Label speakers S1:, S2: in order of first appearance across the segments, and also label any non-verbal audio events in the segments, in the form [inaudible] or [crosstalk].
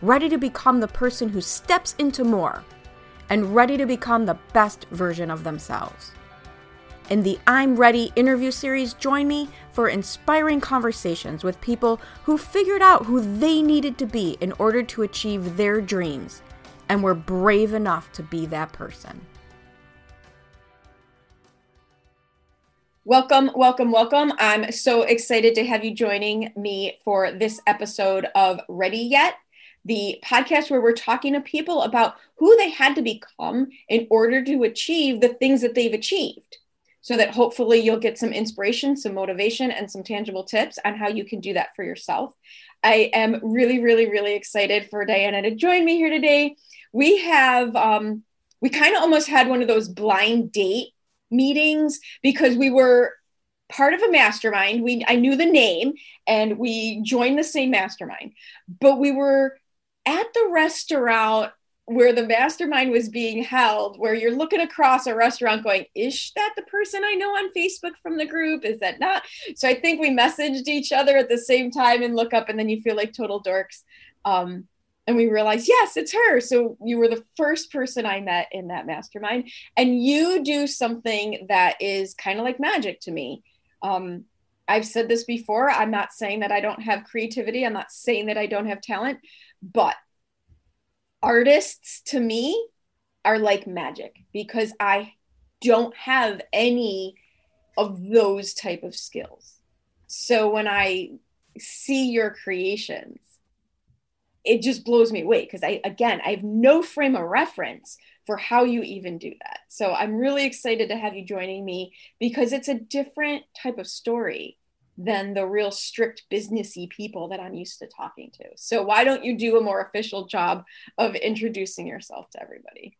S1: ready to become the person who steps into more, and ready to become the best version of themselves. In the I'm Ready interview series, join me for inspiring conversations with people who figured out who they needed to be in order to achieve their dreams and were brave enough to be that person. Welcome, welcome, welcome. I'm so excited to have you joining me for this episode of Ready Yet the podcast where we're talking to people about who they had to become in order to achieve the things that they've achieved. So that hopefully you'll get some inspiration, some motivation, and some tangible tips on how you can do that for yourself. I am really, really, really excited for Diana to join me here today. We have, um, we kind of almost had one of those blind date meetings because we were part of a mastermind. We I knew the name and we joined the same mastermind, but we were at the restaurant where the mastermind was being held, where you're looking across a restaurant going, Is that the person I know on Facebook from the group? Is that not? So I think we messaged each other at the same time and look up, and then you feel like total dorks. Um, and we realized, yes, it's her. So you were the first person I met in that mastermind. And you do something that is kind of like magic to me. Um, I've said this before. I'm not saying that I don't have creativity. I'm not saying that I don't have talent, but artists to me are like magic because I don't have any of those type of skills. So when I see your creations, it just blows me away because I again I have no frame of reference for how you even do that. So I'm really excited to have you joining me because it's a different type of story than the real strict businessy people that I'm used to talking to. So why don't you do a more official job of introducing yourself to everybody?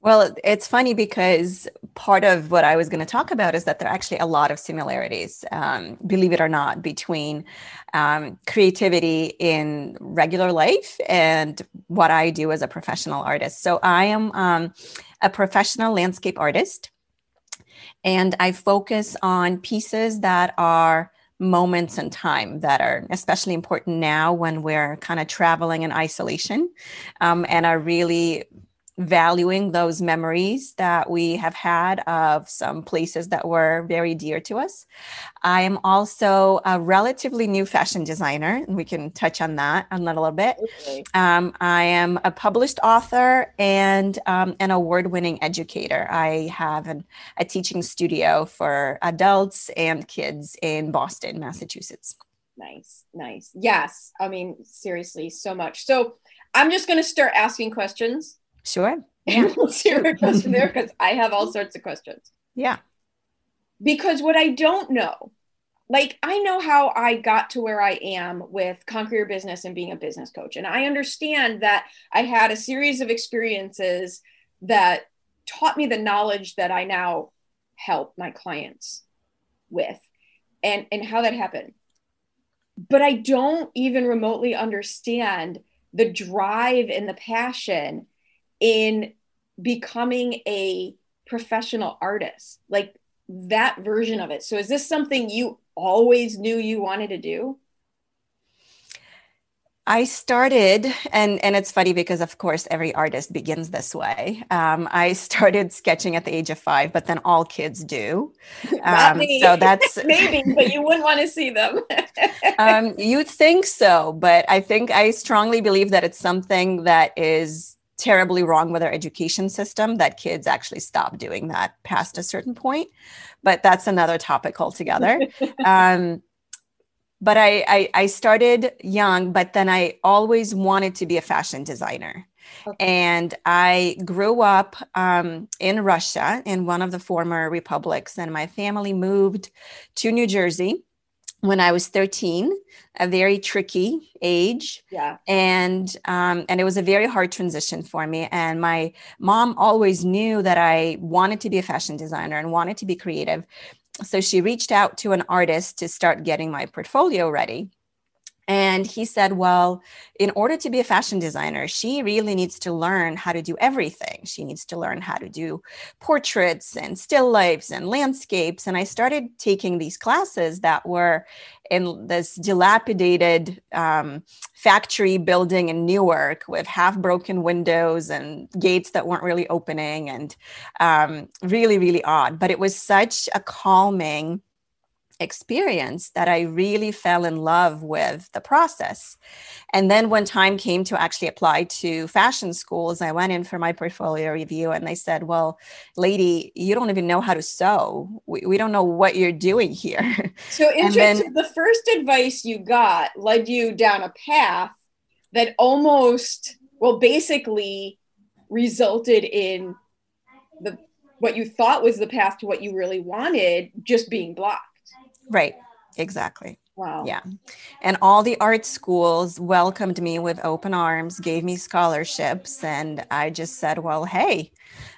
S2: Well, it's funny because part of what I was going to talk about is that there are actually a lot of similarities, um, believe it or not, between um, creativity in regular life and what I do as a professional artist. So I am um, a professional landscape artist, and I focus on pieces that are moments in time that are especially important now when we're kind of traveling in isolation um, and are really valuing those memories that we have had of some places that were very dear to us. I am also a relatively new fashion designer, and we can touch on that a little bit. Okay. Um, I am a published author and um, an award winning educator. I have an, a teaching studio for adults and kids in Boston, Massachusetts.
S1: Nice, nice. Yes. I mean, seriously, so much. So I'm just going to start asking questions
S2: Sure.
S1: And we'll see your question there because I have all sorts of questions.
S2: Yeah.
S1: Because what I don't know, like I know how I got to where I am with Conquer Your Business and being a business coach. And I understand that I had a series of experiences that taught me the knowledge that I now help my clients with and, and how that happened. But I don't even remotely understand the drive and the passion in becoming a professional artist like that version of it so is this something you always knew you wanted to do
S2: I started, and and it's funny because of course every artist begins this way. Um, I started sketching at the age of five, but then all kids do. [laughs]
S1: Um, so that's [laughs] maybe, but you wouldn't want to see them. [laughs]
S2: um, you think so, but I think I strongly believe that it's something that is terribly wrong with our education system that kids actually stop doing that past a certain point. But that's another topic altogether. [laughs] um, but I, I, I started young, but then I always wanted to be a fashion designer. Okay. And I grew up um, in Russia, in one of the former republics, and my family moved to New Jersey when I was 13, a very tricky age.
S1: Yeah.
S2: And um, and it was a very hard transition for me. And my mom always knew that I wanted to be a fashion designer and wanted to be creative. So she reached out to an artist to start getting my portfolio ready. And he said, Well, in order to be a fashion designer, she really needs to learn how to do everything. She needs to learn how to do portraits and still lifes and landscapes. And I started taking these classes that were in this dilapidated um, factory building in Newark with half broken windows and gates that weren't really opening and um, really, really odd. But it was such a calming, experience that I really fell in love with the process. And then when time came to actually apply to fashion schools, I went in for my portfolio review and they said, Well, lady, you don't even know how to sew. We, we don't know what you're doing here. [laughs]
S1: So, interesting. the first advice you got led you down a path that almost, well, basically resulted in the what you thought was the path to what you really wanted just being blocked.
S2: Right. Exactly.
S1: Wow.
S2: Yeah. And all the art schools welcomed me with open arms, gave me scholarships. And I just said, well, hey,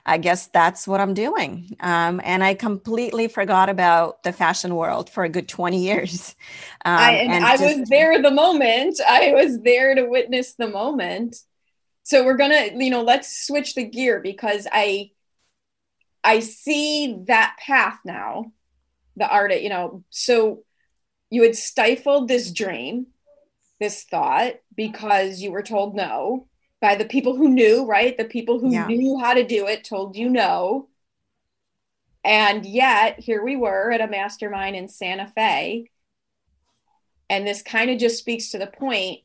S2: I guess that's what I'm doing. Um, and I completely forgot about the fashion world for a good 20 years.
S1: Um, I, and, and I just, was there the moment, I was there to witness the moment. So we're going to, you know, let's switch the gear because I, I see that path now the art, you know, so you had stifled this dream, this thought, because you were told no by the people who knew, right? The people who yeah. knew how to do it told you no. And yet, here we were at a mastermind in Santa Fe. And this kind of just speaks to the point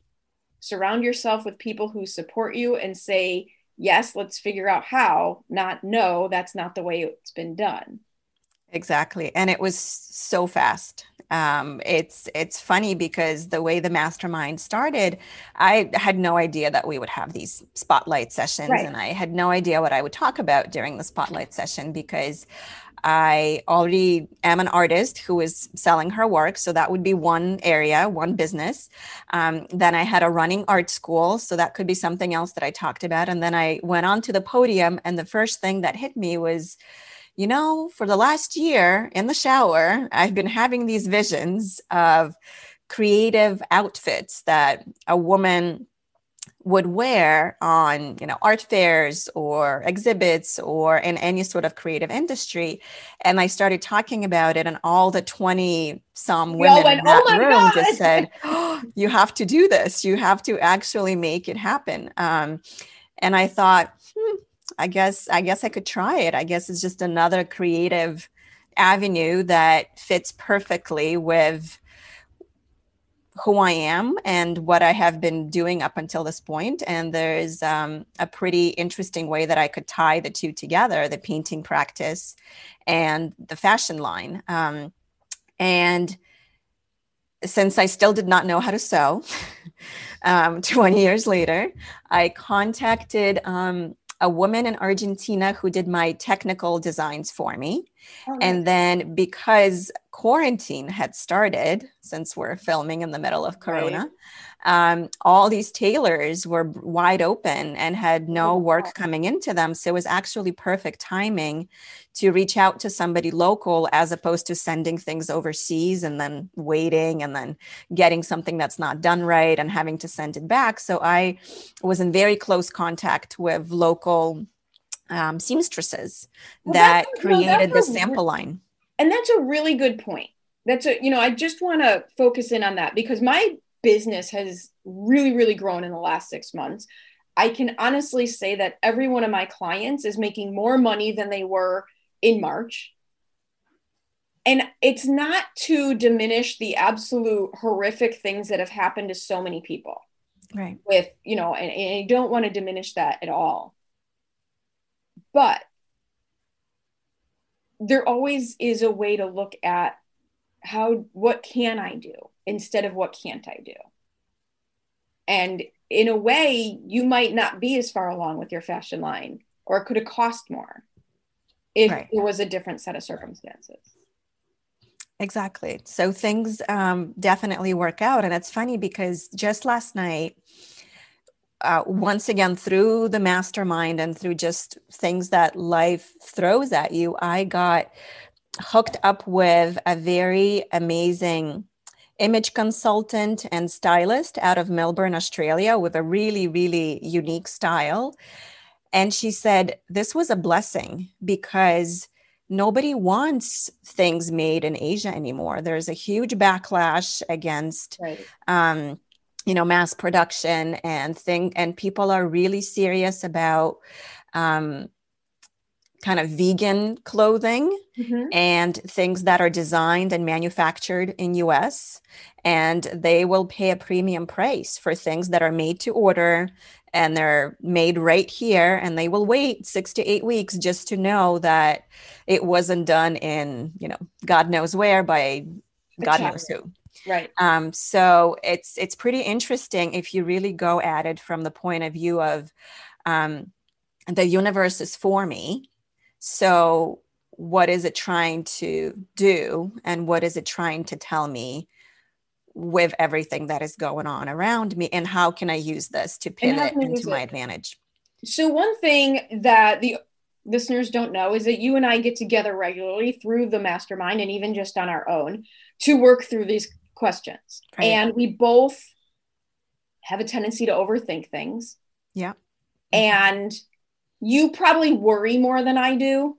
S1: surround yourself with people who support you and say, yes, let's figure out how, not no, that's not the way it's been done.
S2: Exactly. And it was so fast. Um, it's it's funny because the way the mastermind started, I had no idea that we would have these spotlight sessions, right. and I had no idea what I would talk about during the spotlight session because I already am an artist who is selling her work. So that would be one area, one business. Um, then I had a running art school. So that could be something else that I talked about. And then I went on to the podium. And the first thing that hit me was, you know, for the last year in the shower, I've been having these visions of creative outfits that a woman would wear on you know art fairs or exhibits or in any sort of creative industry. And i started talking about it and all the 20 some women in that oh room God. just said oh, you have to do this. You have to actually make it happen. Um, and i thought I guess I guess I could try it. I guess it's just another creative avenue that fits perfectly with who I am and what I have been doing up until this point. And there's um, a pretty interesting way that I could tie the two together the painting practice and the fashion line. Um, and since I still did not know how to sew, [laughs] um, [laughs] 20 years later, I contacted um, a woman in Argentina who did my technical designs for me. Oh, and then because quarantine had started, since we're filming in the middle of Corona, right um, all these tailors were wide open and had no work coming into them. So it was actually perfect timing to reach out to somebody local as opposed to sending things overseas and then waiting and then getting something that's not done right and having to send it back. So I was in very close contact with local um, seamstresses well, that created the sample line.
S1: And that's a really good point. That's a, you know, I just want to focus in on that because my business has really, really grown in the last six months. I can honestly say that every one of my clients is making more money than they were in March. And it's not to diminish the absolute horrific things that have happened to so many people.
S2: Right.
S1: With, you know, and, and I don't want to diminish that at all. But there always is a way to look at how, what can I do? Instead of what can't I do? And in a way, you might not be as far along with your fashion line, or it could have cost more if right. it was a different set of circumstances.
S2: Exactly. So things um, definitely work out. And it's funny because just last night, uh, once again, through the mastermind and through just things that life throws at you, I got hooked up with a very amazing image consultant and stylist out of Melbourne, Australia, with a really, really unique style. And she said, This was a blessing because nobody wants things made in Asia anymore. There's a huge backlash against, right. um, you know, mass production and thing, and people are really serious about um, kind of vegan clothing mm-hmm. and things that are designed and manufactured in US and they will pay a premium price for things that are made to order and they're made right here and they will wait 6 to 8 weeks just to know that it wasn't done in you know god knows where by god knows who.
S1: Right.
S2: Um, so it's it's pretty interesting if you really go at it from the point of view of um, the universe is for me so what is it trying to do and what is it trying to tell me with everything that is going on around me and how can i use this to pivot into my advantage
S1: so one thing that the listeners don't know is that you and I get together regularly through the mastermind and even just on our own to work through these questions. Right. And we both have a tendency to overthink things.
S2: Yeah.
S1: And you probably worry more than I do.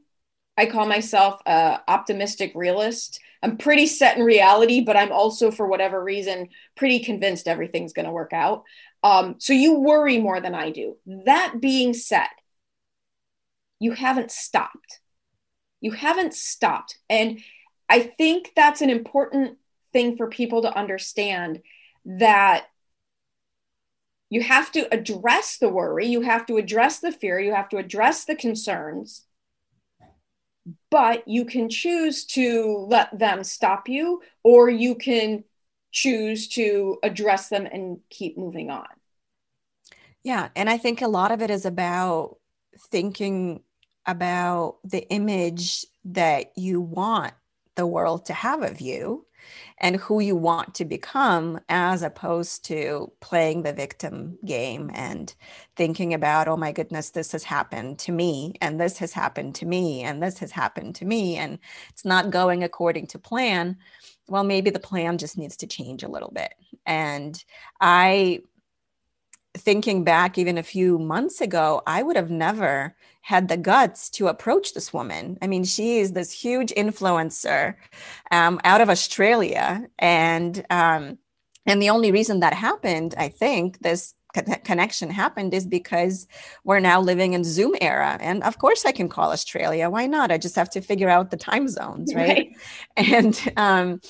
S1: I call myself a optimistic realist. I'm pretty set in reality, but I'm also, for whatever reason, pretty convinced everything's going to work out. Um, so you worry more than I do. That being said, you haven't stopped. You haven't stopped. And I think that's an important thing for people to understand that you have to address the worry, you have to address the fear, you have to address the concerns, but you can choose to let them stop you, or you can choose to address them and keep moving on.
S2: Yeah. And I think a lot of it is about thinking about the image that you want the world to have of you and who you want to become as opposed to playing the victim game and thinking about oh my goodness this has happened to me and this has happened to me and this has happened to me and it's not going according to plan. Well maybe the plan just needs to change a little bit. And i thinking back even a few months ago, I would have never had the guts to approach this woman. I mean, she is this huge influencer um, out of Australia, and um, and the only reason that happened, I think, this connection happened is because we're now living in zoom era. And of course i can call australia. Why not? I just have to figure out the time zones right, [laughs] right. and um,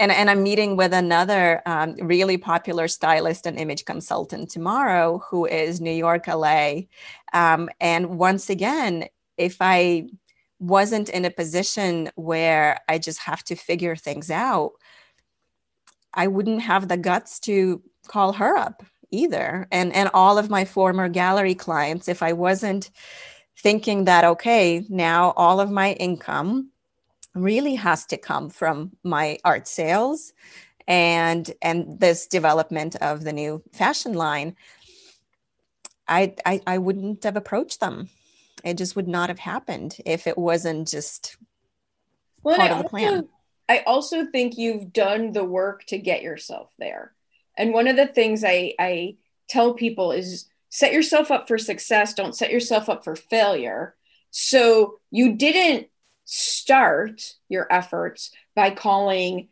S2: and, and I'm meeting with another um, really popular stylist and image consultant tomorrow who is New York, LA. Um, and once again, if I wasn't in a position where I just have to figure things out, I wouldn't have the guts to call her up either. And, and all of my former gallery clients, if I wasn't thinking that, okay, now all of my income really has to come from my art sales and and this development of the new fashion line I, I i wouldn't have approached them. It just would not have happened if it wasn't just well, part of the plan.
S1: I also think you've done the work to get yourself there. And one of the things i i tell people is set yourself up for success. Don't set yourself up for failure. So you didn't start your efforts by calling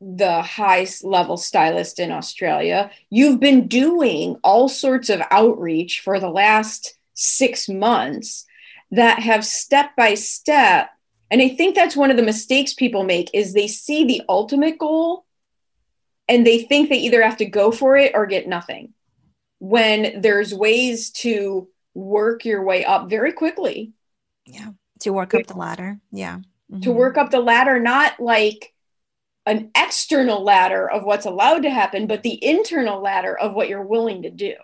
S1: the highest level stylist in Australia. You've been doing all sorts of outreach for the last six months that have step by step. And I think that's one of the mistakes people make is they see the ultimate goal and they think they either have to go for it or get nothing. When there's ways to work your way up very quickly.
S2: Yeah to work up the ladder yeah
S1: mm-hmm. to work up the ladder not like an external ladder of what's allowed to happen but the internal ladder of what you're willing to do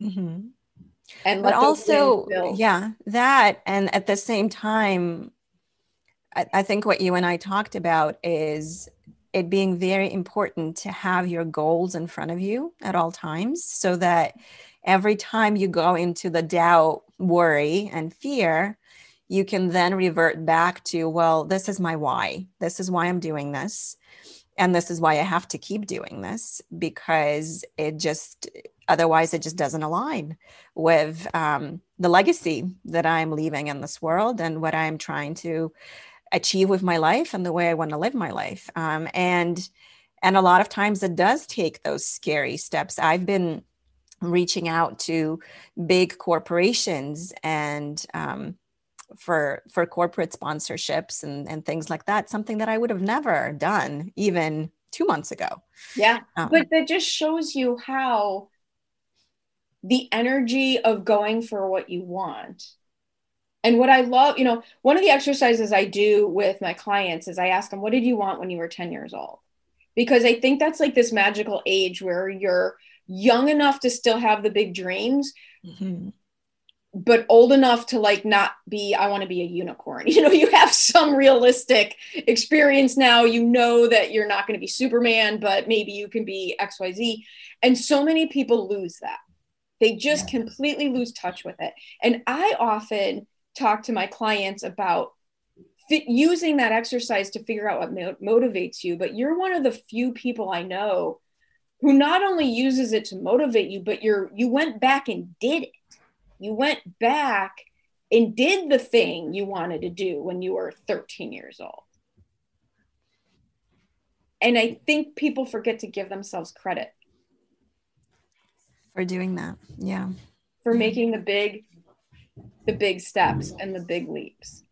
S2: mm-hmm. and but also yeah that and at the same time I, I think what you and I talked about is it being very important to have your goals in front of you at all times so that every time you go into the doubt, worry, and fear, you can then revert back to, well, this is my why. This is why I'm doing this. And this is why I have to keep doing this because it just, otherwise, it just doesn't align with um, the legacy that I'm leaving in this world and what I'm trying to achieve with my life and the way I want to live my life. Um, and and a lot of times it does take those scary steps. I've been reaching out to big corporations and um, for for corporate sponsorships and, and things like that something that i would have never done even two months ago
S1: yeah um, but that just shows you how the energy of going for what you want and what I love, you know, one of the exercises I do with my clients is I ask them, what did you want when you were 10 years old? Because I think that's like this magical age where you're young enough to still have the big dreams, mm-hmm. But old enough to like not be, I want to be a unicorn. [laughs] You know, you have some realistic experience now. You know that you're not going to be Superman, but maybe you can be XYZ. And so many people lose that. They just yeah. completely lose touch with it. And I often, talk to my clients about fit, using that exercise to figure out what mo- motivates you. But you're one of the few people I know who not only uses it to motivate you, but you're you went back and did it. You went back and did the thing you wanted to do when you were 13 years old. And I think people forget to give themselves credit
S2: for doing that. Yeah.
S1: For making the big the big steps and the big leaps.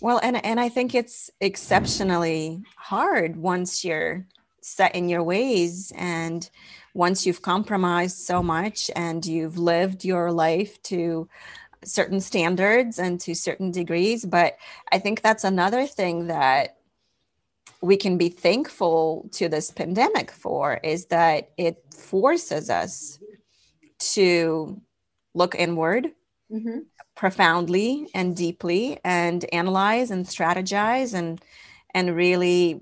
S2: Well, and and I think it's exceptionally hard once you're set in your ways and once you've compromised so much and you've lived your life to certain standards and to certain degrees. But i think that's another thing that we can be thankful to this pandemic for is that it forces us to look inward mm-hmm. profoundly and deeply and analyze and strategize and and really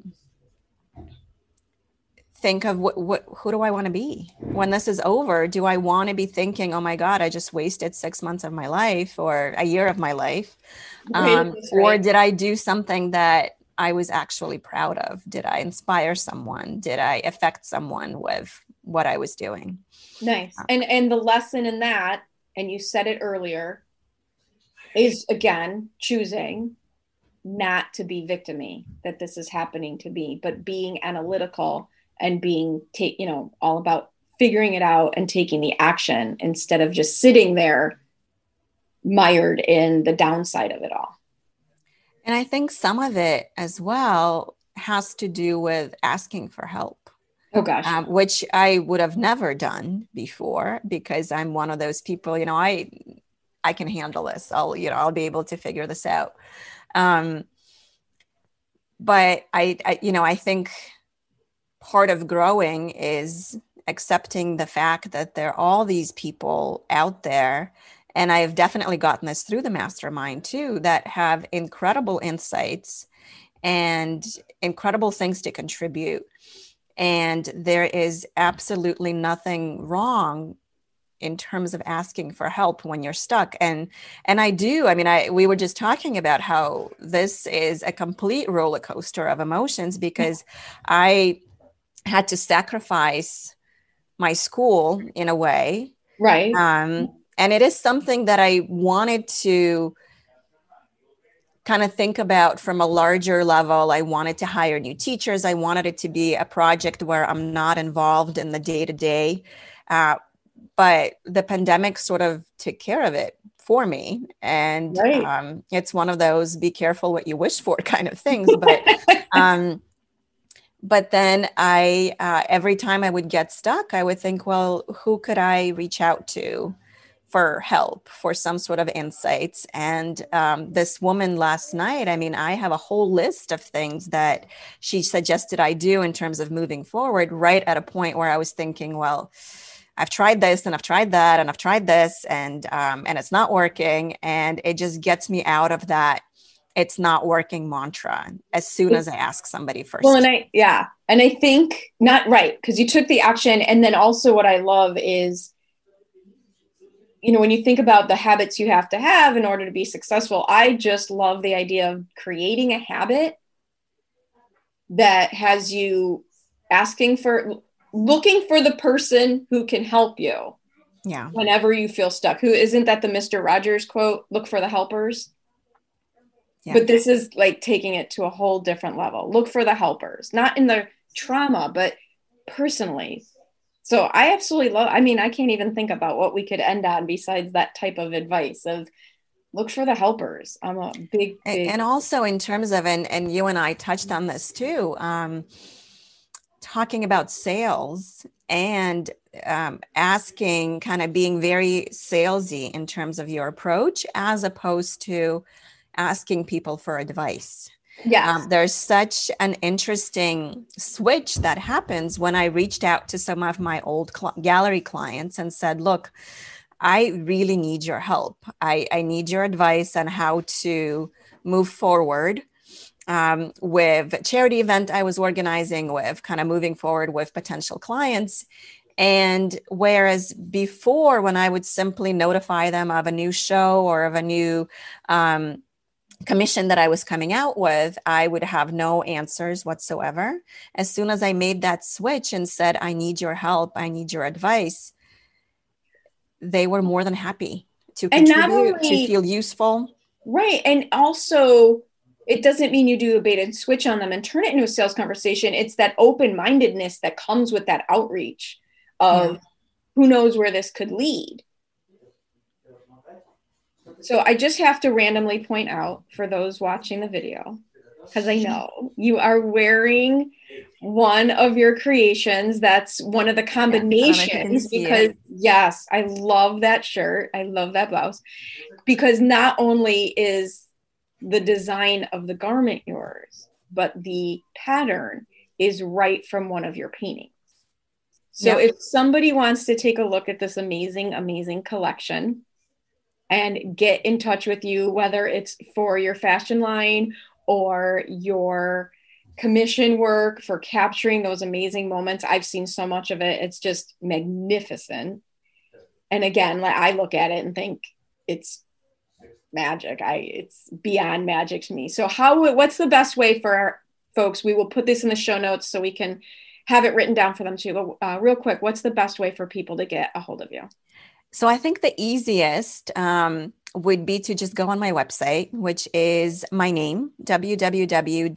S2: think of what, what who do I want to be when this is over? Do I want to be thinking, oh my God, I just wasted six months of my life or a year of my life? [laughs] Um, or did I do something that I was actually proud of? Did I inspire someone? Did I affect someone with what I was doing?
S1: Nice. And and the lesson in that, and you said it earlier, is again choosing not to be victimy that this is happening to me, but being analytical and being take you know all about figuring it out and taking the action instead of just sitting there mired in the downside of it all.
S2: And I think some of it as well has to do with asking for help.
S1: Oh gosh. Um,
S2: which I would have never done before because I'm one of those people, you know, I I can handle this. I'll, you know, I'll be able to figure this out. Um, but I, I, you know, I think part of growing is accepting the fact that there are all these people out there. And i've definitely gotten this through the mastermind too that have incredible insights and incredible things to contribute. And there is absolutely nothing wrong in terms of asking for help when you're stuck. And and i do i mean i we were just talking about how this is a complete roller coaster of emotions because i had to sacrifice my school in a way
S1: right
S2: um and it is something that i wanted to kind of think about from a larger level. I wanted to hire new teachers. I wanted it to be a project where I'm not involved in the day to day but the pandemic sort of took care of it for me and right. um, it's one of those be careful what you wish for [laughs] kind of things but [laughs] um, but then i uh, every time i would get stuck i would think well who could i reach out to for help for some sort of insights? And um, this woman last night i mean i have a whole list of things that she suggested i do in terms of moving forward right at a point where i was thinking well I've tried this and I've tried that and I've tried this and um, and it's not working. And it just gets me out of that it's not working mantra as soon as I ask somebody first.
S1: Well, and I, yeah. And I think not right because you took the action. And then also, what I love is, you know, when you think about the habits you have to have in order to be successful, I just love the idea of creating a habit that has you asking for, looking for the person who can help you.
S2: Yeah.
S1: Whenever you feel stuck. Who isn't that the Mr. Rogers quote? Look for the helpers. Yeah. But this is like taking it to a whole different level. Look for the helpers, not in the trauma, but personally. So I absolutely love, I mean, I can't even think about what we could end on besides that type of advice of look for the helpers. I'm a big, big
S2: and also in terms of, and, and you and I touched on this too, um, talking about sales and um, asking, kind of being very salesy in terms of your approach, as opposed to asking people for advice.
S1: Yeah. Um,
S2: there's such an interesting switch that happens when I reached out to some of my old cl- gallery clients and said, look, I really need your help. I, I need your advice on how to move forward um, with charity event I was organizing with, kind of moving forward with potential clients. And whereas before, when I would simply notify them of a new show or of a new um, commission that I was coming out with, I would have no answers whatsoever. As soon as I made that switch and said, I need your help, I need your advice, they were more than happy to contribute, only, to feel useful.
S1: Right. And also, it doesn't mean you do a bait and switch on them and turn it into a sales conversation. It's that open mindedness that comes with that outreach of yeah. who knows where this could lead. So I just have to randomly point out for those watching the video, because I know you are wearing one of your creations. That's one of the combinations because yes, I love that shirt. I love that blouse because not only is the design of the garment yours, but the pattern is right from one of your paintings. So if somebody wants to take a look at this amazing, amazing collection, and get in touch with you, whether it's for your fashion line or your commission work for capturing those amazing moments. I've seen so much of it. It's just magnificent. And again, like I look at it and think it's magic. I it's beyond magic to me. So how what's the best way for our folks? We will put this in the show notes so we can have it written down for them too. But uh, real quick, what's the best way for people to get a hold of you?
S2: So I think the easiest um, would be to just go on my website, which is my name, www.diana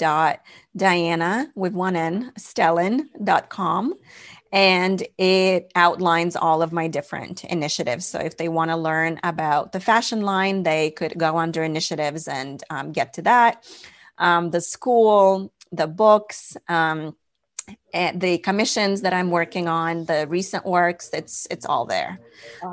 S2: with one N, stelin.com. And it outlines all of my different initiatives. So if they want to learn about the fashion line, they could go under initiatives and um, get to that. Um, the school, the books, um, the commissions that I'm working on, the recent works, it's it's all there.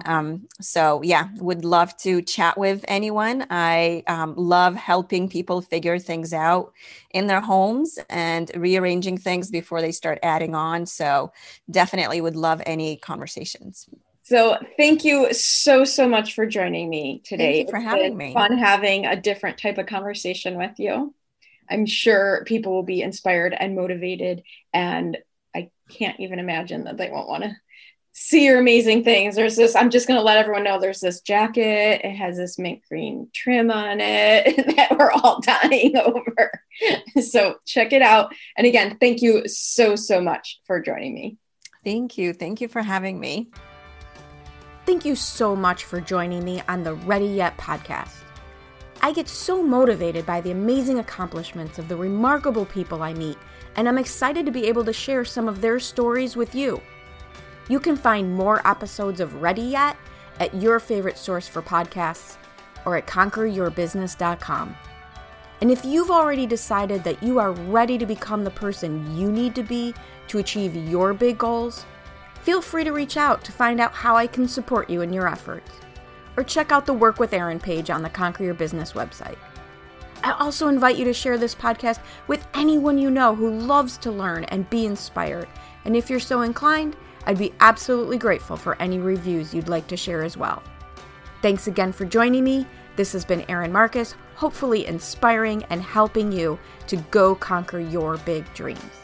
S2: Um, so yeah, would love to chat with anyone. I um, love helping people figure things out in their homes and rearranging things before they start adding on. So definitely would love any conversations.
S1: So thank you so so much for joining me today.
S2: for having me.
S1: Fun having a different type of conversation with you. I'm sure people will be inspired and motivated. And I can't even imagine that they won't want to see your amazing things. There's this, I'm just going to let everyone know there's this jacket. It has this mint green trim on it [laughs] that we're all dying [laughs] over. So check it out. And again, thank you so, so much for joining me.
S2: Thank you. Thank you for having me.
S3: Thank you so much for joining me on the Ready Yet podcast. I get so motivated by the amazing accomplishments of the remarkable people I meet, and I'm excited to be able to share some of their stories with you. You can find more episodes of Ready Yet at your favorite source for podcasts or at conqueryourbusiness.com. And if you've already decided that you are ready to become the person you need to be to achieve your big goals, feel free to reach out to find out how I can support you in your efforts or check out the Work with Erin page on the Conquer Your Business website. I also invite you to share this podcast with anyone you know who loves to learn and be inspired. And if you're so inclined, I'd be absolutely grateful for any reviews you'd like to share as well. Thanks again for joining me, This has been Erin Marcus, hopefully inspiring and helping you to go conquer your big dreams.